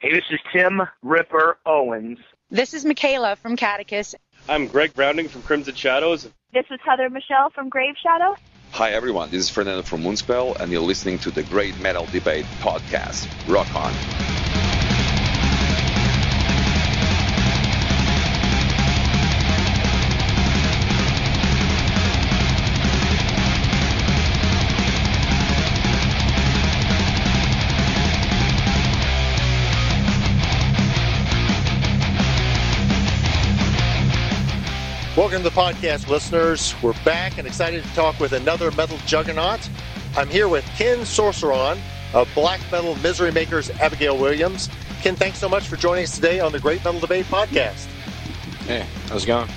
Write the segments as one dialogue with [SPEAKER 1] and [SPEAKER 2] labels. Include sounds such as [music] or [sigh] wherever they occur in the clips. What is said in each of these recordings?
[SPEAKER 1] Hey, this is Tim Ripper Owens.
[SPEAKER 2] This is Michaela from Catechus.
[SPEAKER 3] I'm Greg Browning from Crimson Shadows.
[SPEAKER 4] This is Heather Michelle from Grave Shadow.
[SPEAKER 5] Hi everyone, this is Fernando from Moonspell, and you're listening to the Great Metal Debate podcast. Rock on!
[SPEAKER 6] Welcome to the podcast, listeners. We're back and excited to talk with another metal juggernaut. I'm here with Ken Sorceron of Black Metal Misery Makers Abigail Williams. Ken, thanks so much for joining us today on the Great Metal Debate podcast.
[SPEAKER 7] Hey, how's it going?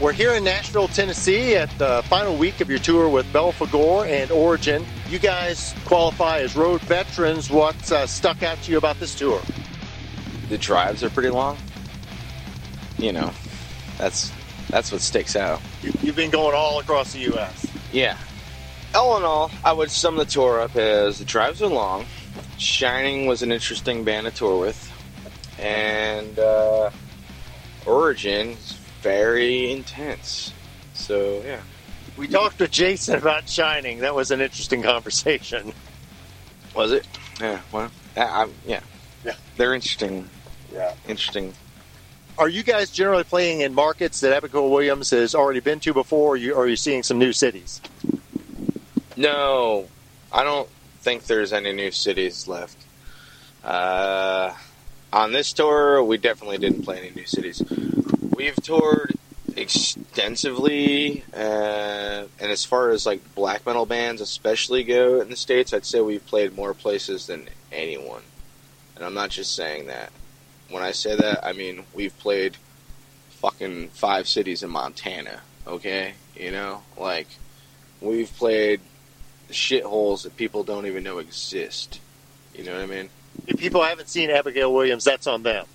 [SPEAKER 6] We're here in Nashville, Tennessee at the final week of your tour with Belphegor and Origin. You guys qualify as road veterans. What uh, stuck out to you about this tour?
[SPEAKER 7] The drives are pretty long. You know, that's that's what sticks out.
[SPEAKER 6] You, you've been going all across the U.S.
[SPEAKER 7] Yeah. All in all, I would sum the tour up as the drives are long. Shining was an interesting band to tour with, and uh, Origin is very intense. So yeah.
[SPEAKER 6] We talked with Jason about Shining. That was an interesting conversation.
[SPEAKER 7] Was it? Yeah. Well, I, I, yeah.
[SPEAKER 6] Yeah.
[SPEAKER 7] They're interesting.
[SPEAKER 6] Yeah.
[SPEAKER 7] Interesting.
[SPEAKER 6] Are you guys generally playing in markets that Abigail Williams has already been to before, or, you, are you seeing some new cities?
[SPEAKER 7] No, I don't think there's any new cities left. Uh, on this tour, we definitely didn't play any new cities. We've toured extensively, uh, and as far as like black metal bands, especially go in the states, I'd say we've played more places than anyone. And I'm not just saying that. When I say that, I mean we've played fucking five cities in Montana. Okay, you know, like we've played shitholes that people don't even know exist. You know what I mean?
[SPEAKER 6] If people haven't seen Abigail Williams, that's on them.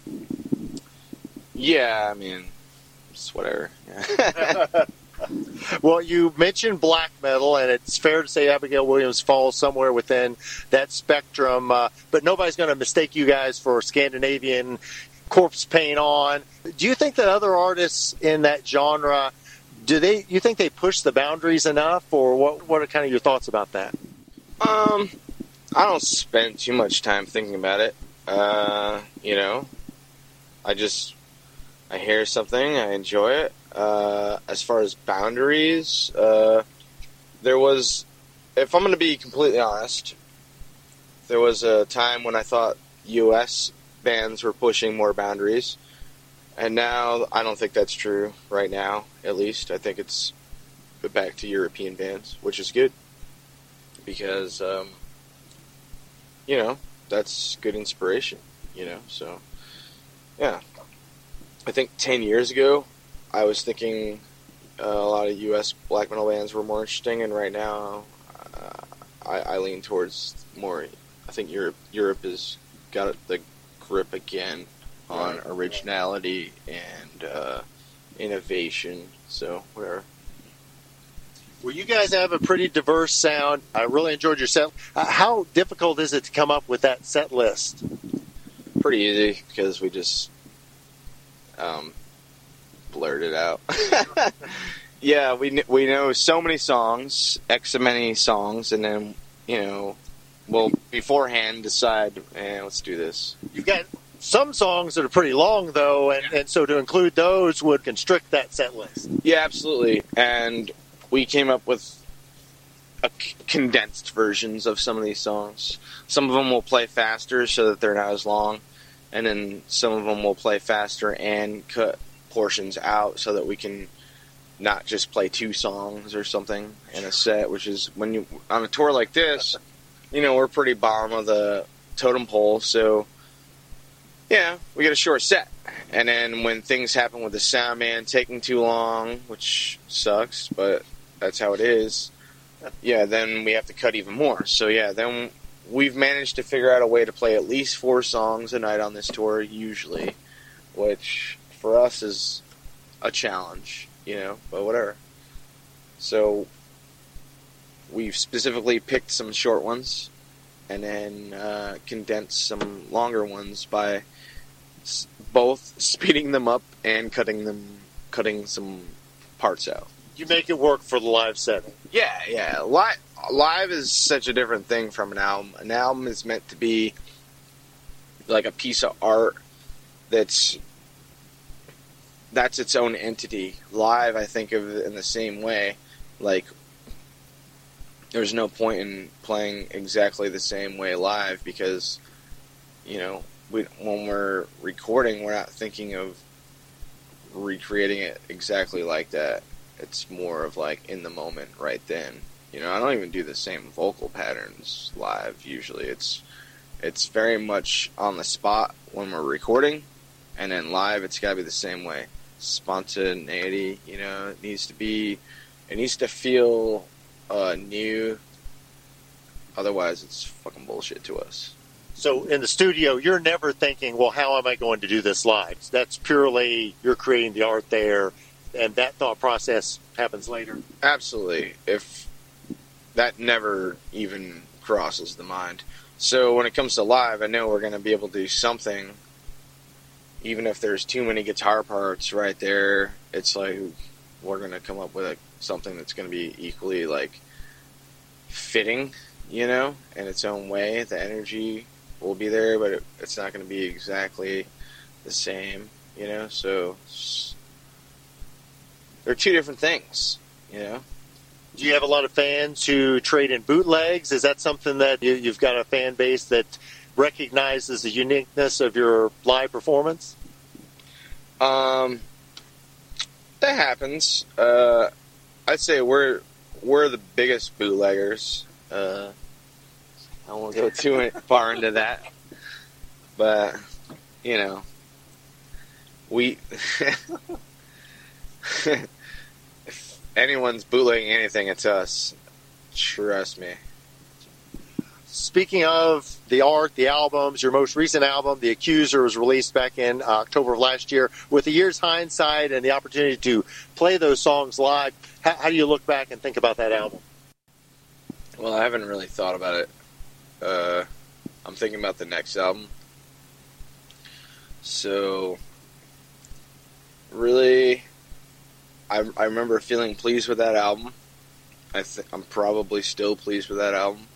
[SPEAKER 7] Yeah, I mean, it's whatever. [laughs] [laughs]
[SPEAKER 6] well, you mentioned black metal, and it's fair to say Abigail Williams falls somewhere within that spectrum. Uh, but nobody's going to mistake you guys for Scandinavian corpse paint on. Do you think that other artists in that genre do they? You think they push the boundaries enough, or what? What are kind of your thoughts about that?
[SPEAKER 7] Um, I don't spend too much time thinking about it. Uh, you know, I just I hear something, I enjoy it. Uh, as far as boundaries, uh, there was, if I'm going to be completely honest, there was a time when I thought U.S. bands were pushing more boundaries, and now I don't think that's true right now. At least I think it's back to European bands, which is good because um, you know that's good inspiration. You know, so yeah, I think ten years ago I was thinking uh, a lot of U.S. black metal bands were more interesting, and right now uh, I, I, lean towards more. I think Europe Europe has got the grip again on originality and uh, innovation. So whatever.
[SPEAKER 6] Well, you guys have a pretty diverse sound. I really enjoyed your set. Uh, how difficult is it to come up with that set list?
[SPEAKER 7] Pretty easy because we just um, blurt it out. [laughs] yeah, we we know so many songs, x many songs, and then you know we'll beforehand decide, eh, let's do this.
[SPEAKER 6] You've got some songs that are pretty long though, and, and so to include those would constrict that set list.
[SPEAKER 7] Yeah, absolutely. And we came up with a c- condensed versions of some of these songs. Some of them will play faster so that they're not as long, and then some of them will play faster and cut portions out so that we can not just play two songs or something in a set, which is when you on a tour like this, you know, we're pretty bottom of the totem pole, so yeah, we get a short set. And then when things happen with the sound man taking too long, which sucks, but that's how it is. Yeah, then we have to cut even more. So yeah, then we've managed to figure out a way to play at least four songs a night on this tour usually, which for us is a challenge, you know, but whatever. So we've specifically picked some short ones and then uh, condense some longer ones by s- both [laughs] speeding them up and cutting them, cutting some parts out.
[SPEAKER 6] You make it work for the live setting.
[SPEAKER 7] Yeah, yeah. Live, live is such a different thing from an album. An album is meant to be like a piece of art that's that's its own entity. Live, I think of it in the same way. Like, there's no point in playing exactly the same way live because, you know, we, when we're recording, we're not thinking of recreating it exactly like that. It's more of like in the moment right then. You know, I don't even do the same vocal patterns live usually. It's it's very much on the spot when we're recording, and then live it's got to be the same way. Spontaneity, you know, it needs to be, it needs to feel uh, new. Otherwise, it's fucking bullshit to us.
[SPEAKER 6] So in the studio, you're never thinking, well, how am I going to do this live? That's purely you're creating the art there, and that thought process happens later.
[SPEAKER 7] Absolutely. If that never even crosses the mind. So when it comes to live, I know we're going to be able to do something. Even if there's too many guitar parts right there, it's like we're going to come up with a, something that's going to be equally like fitting, you know, in its own way. The energy will be there, but it, it's not going to be exactly the same, you know. So they're two different things, you know.
[SPEAKER 6] Do you have a lot of fans who trade in bootlegs? Is that something that you, you've got a fan base that recognizes the uniqueness of your live performance?
[SPEAKER 7] Um, that happens. Uh, I'd say we're we're the biggest bootleggers. Uh, I won't go too far into that, but you know, we. [laughs] anyone's bootlegging anything, it's us. Trust me.
[SPEAKER 6] Speaking of the art, the albums, your most recent album, The Accuser, was released back in October of last year. With a year's hindsight and the opportunity to play those songs live, how, how do you look back and think about that album?
[SPEAKER 7] Well, I haven't really thought about it. Uh, I'm thinking about the next album. So, really, I, I remember feeling pleased with that album. I th- I'm probably still pleased with that album.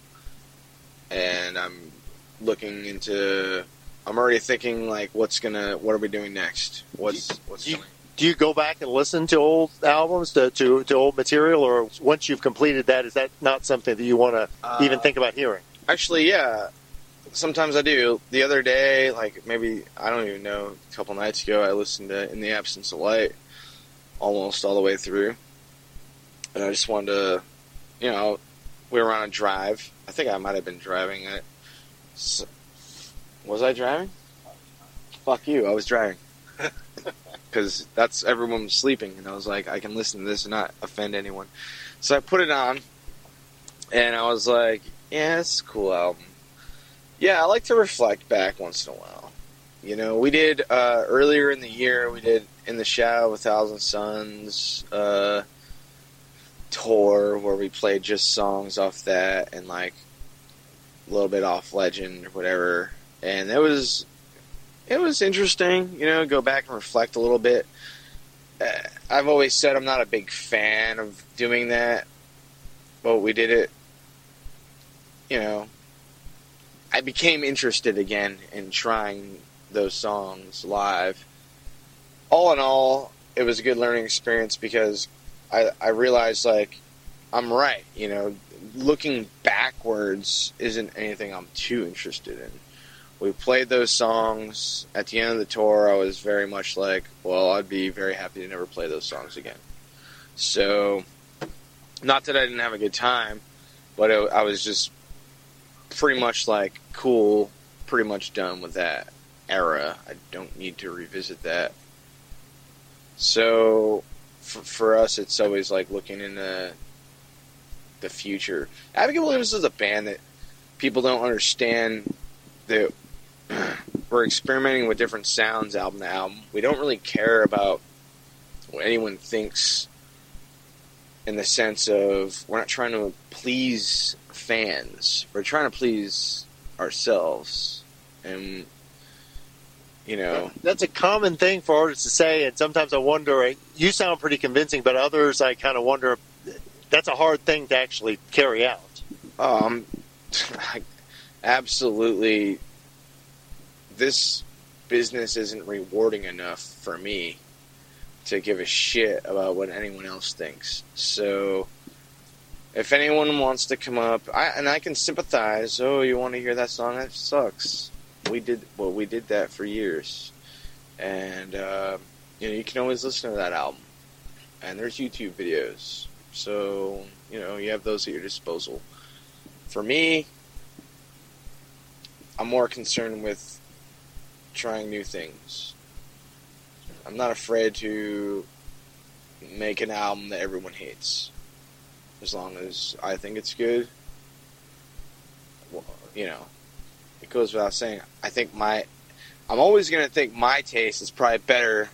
[SPEAKER 7] And I'm looking into. I'm already thinking like, what's gonna, what are we doing next? What's what's
[SPEAKER 6] Do you-
[SPEAKER 7] coming?
[SPEAKER 6] Do you go back and listen to old albums, to, to, to old material, or once you've completed that, is that not something that you want to even
[SPEAKER 7] Uh,
[SPEAKER 6] think about hearing?
[SPEAKER 7] Actually, yeah. Sometimes I do. The other day, like maybe I don't even know, a couple nights ago, I listened to "In the Absence of Light" almost all the way through, and I just wanted to, you know, we were on a drive. I think I might have been driving it. S was I driving? Fuck you! I was driving. [laughs] Because that's everyone was sleeping, and I was like, I can listen to this and not offend anyone. So I put it on, and I was like, yeah, it's a cool album. Yeah, I like to reflect back once in a while. You know, we did uh, earlier in the year. We did "In the Shadow of a Thousand Suns" uh, tour where we played just songs off that and like a little bit off Legend or whatever, and it was it was interesting. You know, go back and reflect a little bit. Uh, I've always said I'm not a big fan of doing that, but we did it you know, I became interested again in trying those songs live. All in all, it was a good learning experience because I, I realized like I'm right. You know, looking backwards isn't anything I'm too interested in. We played those songs at the end of the tour. I was very much like, well, I'd be very happy to never play those songs again. So, not that I didn't have a good time, but it, I was just pretty much like cool, pretty much done with that era. I don't need to revisit that. So for, for us, it's always like looking into the future. Abigail Williams is a band that people don't understand that [clears throat] we're experimenting with different sounds album to album. We don't really care about what anyone thinks in the sense of we're not trying to please fans. We're trying to please ourselves, and you know,
[SPEAKER 6] That's a common thing for artists to say, and sometimes I wonder. You sound pretty convincing, but others, I kind of wonder. That's a hard thing to actually carry out.
[SPEAKER 7] um, absolutely, this business isn't rewarding enough for me to give a shit about what anyone else thinks. So, if anyone wants to come up, I, and I can sympathize. Oh, you want to hear that song? That sucks. We did well. We did that for years, and uh, you know you can always listen to that album. And there's YouTube videos, so you know you have those at your disposal. For me, I'm more concerned with trying new things. I'm not afraid to make an album that everyone hates, as long as I think it's good. Well, you know, it goes without saying. I think my, I'm always gonna think my taste is probably better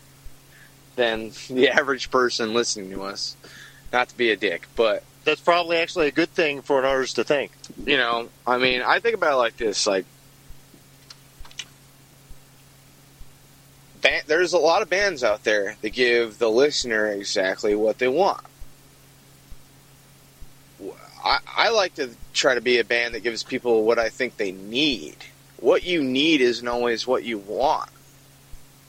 [SPEAKER 7] than the [laughs] average person listening to us. Not to be a dick, but
[SPEAKER 6] That's probably actually a good thing for an artist to think.
[SPEAKER 7] you know, I mean, I think about it like this: like, ban- there's a lot of bands out there that give the listener exactly what they want. I, I like to try to be a band that gives people what I think they need. What you need isn't always what you want.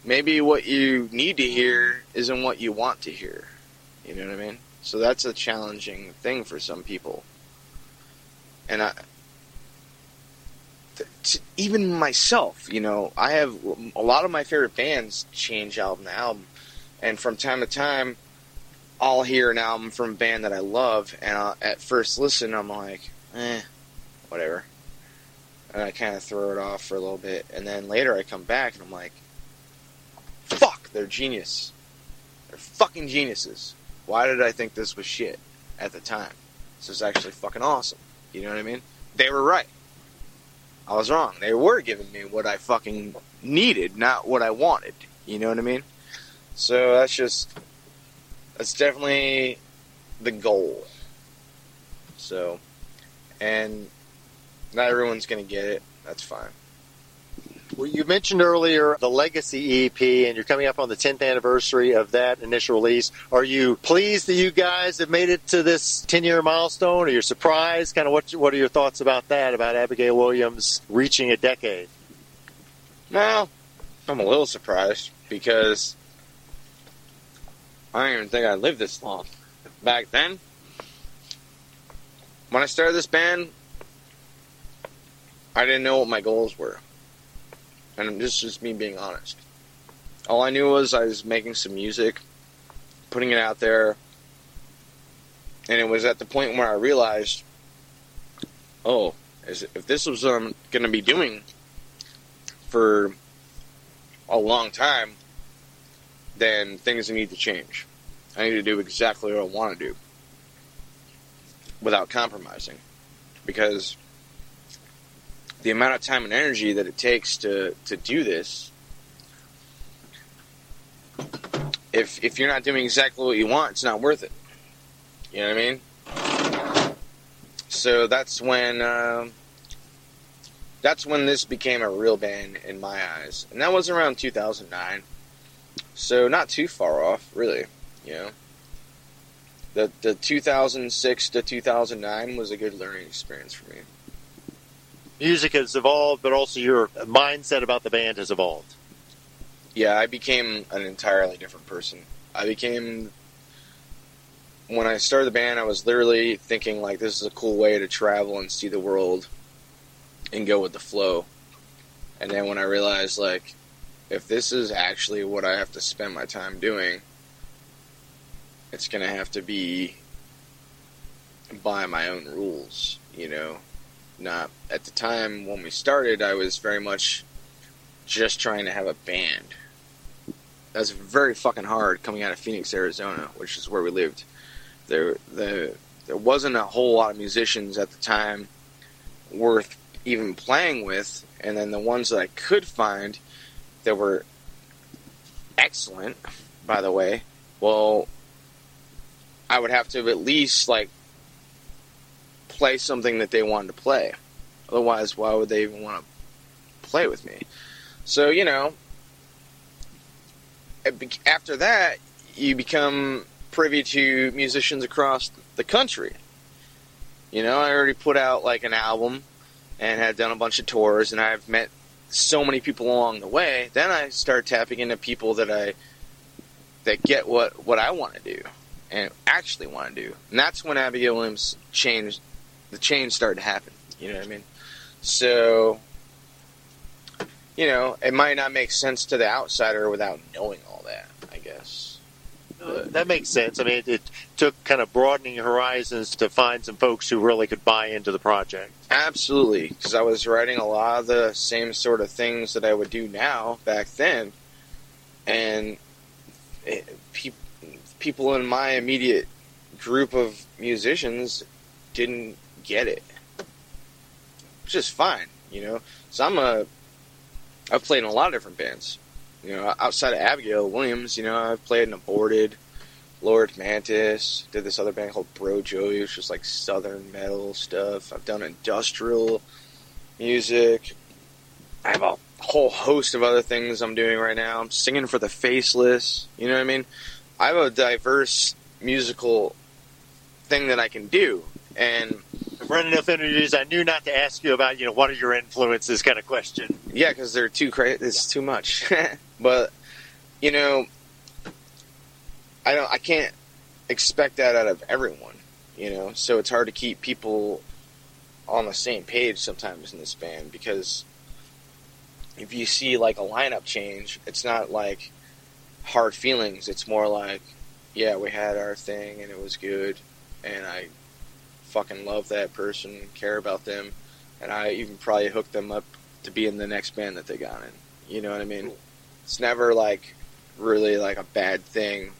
[SPEAKER 7] Maybe what you need to hear isn't what you want to hear. You know what I mean? So that's a challenging thing for some people. And I, even myself, you know, I have a lot of my favorite bands change album to album, and from time to time, I'll hear an album from a band that I love, and I'll, at first listen, I'm like, eh, whatever, and I kind of throw it off for a little bit, and then later I come back and I'm like, fuck, they're genius, they're fucking geniuses. Why did I think this was shit at the time? This is actually fucking awesome. You know what I mean? They were right. I was wrong. They were giving me what I fucking needed, not what I wanted. You know what I mean? So that's just that's definitely the goal. So and not everyone's gonna get it. That's fine.
[SPEAKER 6] Well, you mentioned earlier the Legend EP, and you're coming up on the 10th anniversary of that initial release. Are you pleased that you guys have made it to this 10 year milestone? Are you surprised? Kind of what, what are your thoughts about that, about Abigail Williams reaching a decade?
[SPEAKER 7] Now, I'm a little surprised because I don't even think I lived this long. Back then, when I started this band, I didn't know what my goals were. And this is just me being honest. All I knew was I was making some music, putting it out there, and it was at the point where I realized, oh, if this was what I'm going to be doing for a long time, then things need to change. I need to do exactly what I want to do without compromising. Because the amount of time and energy that it takes to, to do this, if, if you're not doing exactly what you want, it's not worth it. You know what I mean? So that's when. Um, that's when this became a real band in my eyes, and that was around 2009. So not too far off, really. You know, the the 2006 to 2009 was a good learning experience for me.
[SPEAKER 6] Music has evolved, but also your mindset about the band has evolved.
[SPEAKER 7] Yeah, I became an entirely different person. I became when I started the band, I was literally thinking like this is a cool way to travel and see the world and go with the flow. And then when I realized like if this is actually what I have to spend my time doing, it's going to have to be by my own rules, you know. Not at the time when we started, I was very much just trying to have a band. That was very fucking hard coming out of Phoenix, Arizona, which is where we lived. There, the, there wasn't a whole lot of musicians at the time worth even playing with, and then the ones that I could find that were excellent, by the way, well, I would have to at least like play something that they wanted to play. Otherwise, why would they even want to play with me? So you know, after that, you become privy to musicians across the country. You know, I already put out like an album and had done a bunch of tours, and I've met so many people along the way. Then I start tapping into people that I that get what what I want to do and actually want to do, and that's when Abigail Williams changed. The change started to happen. You know what I mean? So, you know, it might not make sense to the outsider without knowing all. But-
[SPEAKER 6] That makes sense. I mean, it, it took kind of broadening horizons to find some folks who really could buy into the project.
[SPEAKER 7] Absolutely, because I was writing a lot of the same sort of things that I would do now back then, and it, pe- people in my immediate group of musicians didn't get it, which is fine, you know. So I'm a, I've played in a lot of different bands, you know, outside of Abigail Williams. You know, I've played in Aborted, Lord Mantis, did this other band called Bro Joey, which was like southern metal stuff. I've done industrial music. I have a whole host of other things I'm doing right now. I'm singing for the Faceless. You know what I mean? I have a diverse musical thing that I can do, and
[SPEAKER 6] run enough interviews. I knew not to ask you about, you know, what are your influences kind of question.
[SPEAKER 7] Yeah, because they're too crazy. It's too much. [laughs] but you know, I don't. I can't expect that out of everyone. You know, so it's hard to keep people on the same page sometimes in this band because if you see like a lineup change, it's not like hard feelings. It's more like, yeah, we had our thing and it was good, and I fucking love that person, care about them, and I even probably hook them up to be in the next band that they got in. You know what I mean? It's never like really like a bad thing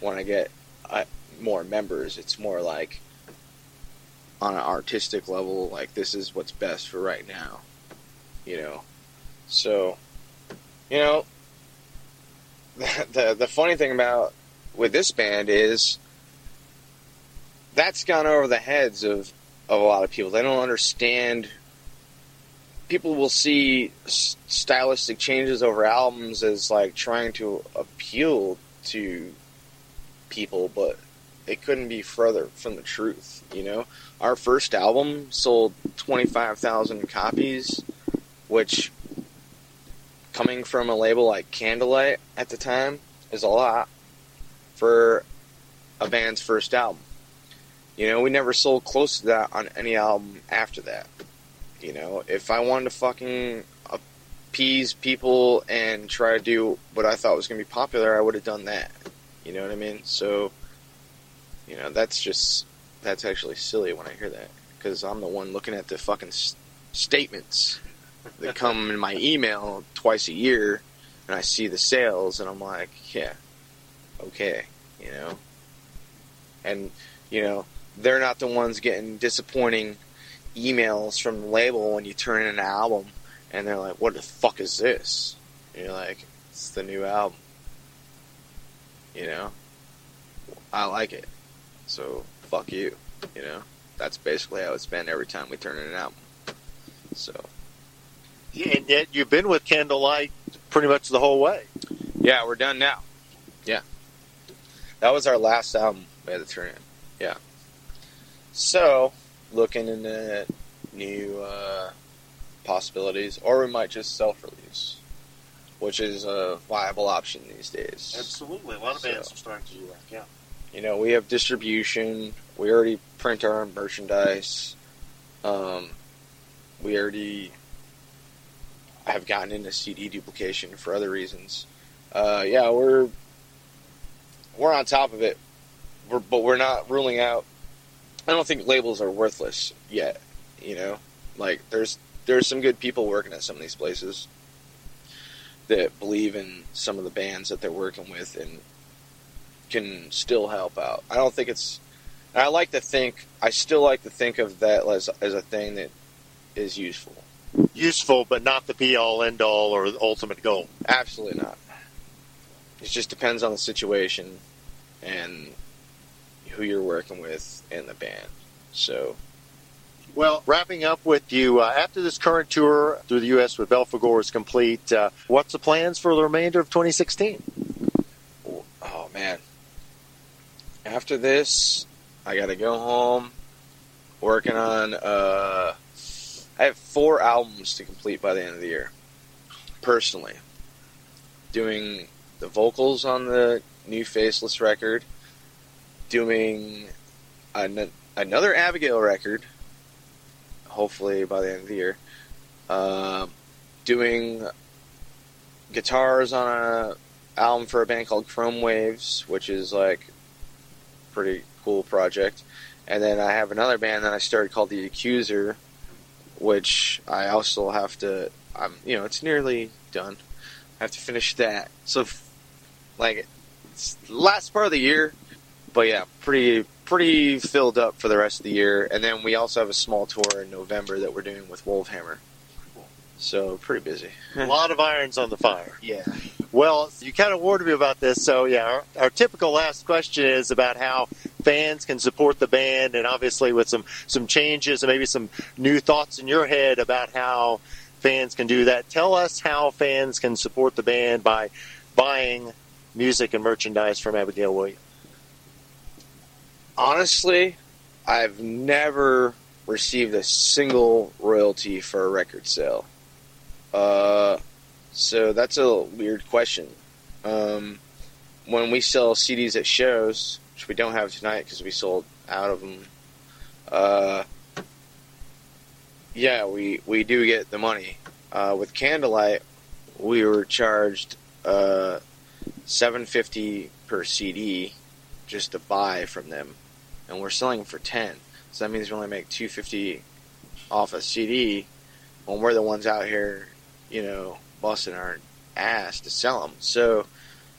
[SPEAKER 7] when I get uh, more members. It's more like on an artistic level, like this is what's best for right now. You know, so you know [laughs] the the, the funny thing about with this band is that's gone over the heads of of a lot of people. They don't understand people will see stylistic changes over albums as like trying to appeal to people, but it couldn't be further from the truth. You know, our first album sold twenty five thousand copies, which coming from a label like Candlelight at the time is a lot for a band's first album. You know, we never sold close to that on any album after that. You know, if I wanted to fucking appease people and try to do what I thought was going to be popular, I would have done that. You know what I mean? So, you know, that's just that's actually silly when I hear that because I'm the one looking at the fucking s- statements that come in my email twice a year, and I see the sales, and I'm like, yeah, okay, you know, and you know, they're not the ones getting disappointing emails from the label when you turn in an album and they're like, "What the fuck is this?" And you're like, "It's the new album." You know, I like it, so fuck you. You know, that's basically how it's been every time we turn in an album. So
[SPEAKER 6] Yeah, and yet you've been with Candlelight pretty much the whole way.
[SPEAKER 7] yeah, we're done now. Yeah, that was our last album we had to turn in. So looking into new uh, possibilities, or we might just self-release, which is a viable option these days.
[SPEAKER 6] Absolutely. A lot of
[SPEAKER 7] So-
[SPEAKER 6] bands are starting to do that. Yeah.
[SPEAKER 7] You know, we have distribution. We already print our own merchandise. Um, we already have gotten into CD duplication for other reasons. Uh, yeah, we're we're on top of it, we're, but we're not ruling out. I don't think labels are worthless yet. You know, like there's there's some good people working at some of these places that believe in some of the bands that they're working with and can still help out. I don't think it's. I like to think. I still like to think of that as as a thing that is useful.
[SPEAKER 6] Useful, but not the be all end all or the ultimate goal.
[SPEAKER 7] Absolutely not. It just depends on the situation, and who you're working with in the band. So
[SPEAKER 6] Well, wrapping up with you, uh, after this current tour through the U.S. with Belphegor is complete, uh, what's the plans for the remainder of 2016?
[SPEAKER 7] oh man. After this, I gotta go home. Working on uh I have four albums to complete by the end of the year. Personally. Doing the vocals on the new faceless record, doing an- another Abigail record, hopefully by the end of the year. Um doing guitars on a album for a band called Chrome Waves, which is like pretty cool project. And then I have another band that I started called The Accuser, which I also have to. I'm you know it's nearly done. I have to finish that. So like it's last part of the year, but yeah, pretty pretty filled up for the rest of the year. And then we also have a small tour in November that we're doing with Wolvhammer. So pretty busy.
[SPEAKER 6] a lot of irons on the fire. [laughs]
[SPEAKER 7] Yeah.
[SPEAKER 6] Well, you kind of warned me about this, so yeah, our, our typical last question is about how fans can support the band, and obviously with some some changes and maybe some new thoughts in your head about how fans can do that. Tell us how fans can support the band by buying music and merchandise from Abigail Williams.
[SPEAKER 7] Honestly, I've never received a single royalty for a record sale. Uh, so that's a weird question. Um, when we sell CDs at shows, which we don't have tonight because we sold out of them, uh, yeah, we, we do get the money. Uh, with Candlelight, we were charged uh, seven fifty per CD just to buy from them and we're selling them for 10 so that means we only make 250 off a cd when we're the ones out here you know busting our ass to sell them so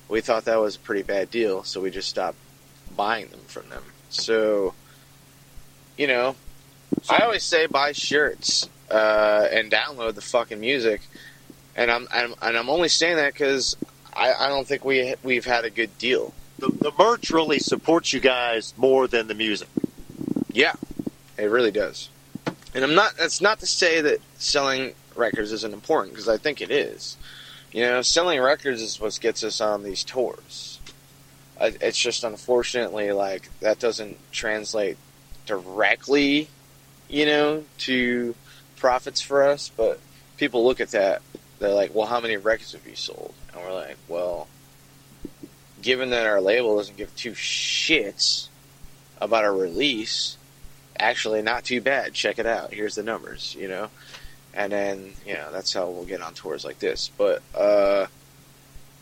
[SPEAKER 7] we thought that was a pretty bad deal so we just stopped buying them from them. So you know i always say buy shirts uh, and download the fucking music. And i'm, I'm and i'm only saying that because I, I don't think we we've had a good deal
[SPEAKER 6] The, the merch really supports you guys more than the music.
[SPEAKER 7] Yeah, it really does. And I'm not. That's not to say that selling records isn't important because I think it is. You know, selling records is what gets us on these tours. It's just unfortunately like that doesn't translate directly, you know, to profits for us. But people look at that, they're like, "Well, how many records have you sold?" And we're like, "Well." Given that our label doesn't give two shits about a release, actually not too bad. Check it out. Here's the numbers, you know. And then, you know, that's how we'll get on tours like this. But uh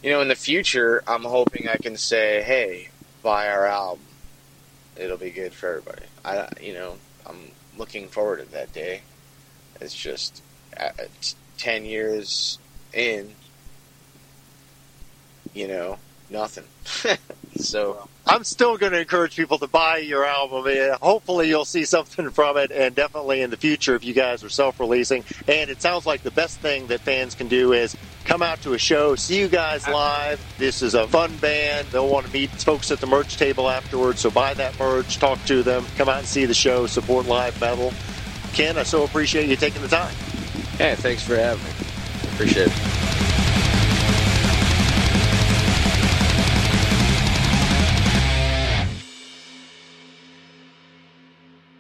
[SPEAKER 7] you know, in the future, I'm hoping I can say, "Hey, buy our album. It'll be good for everybody." I you know, I'm looking forward to that day. It's just uh, t- 10 years in, you know, nothing. [laughs] so,
[SPEAKER 6] I'm still going to encourage people to buy your album. Uh, Hopefully, you'll see something from it, and definitely in the future if you guys are self-releasing. And it sounds like the best thing that fans can do is come out to a show, see you guys live. This is a fun band. They'll want to meet folks at the merch table afterwards. So buy that merch, talk to them, come out and see the show, support live metal. Ken, I so appreciate you taking the time.
[SPEAKER 7] hey, thanks for having me. Appreciate it.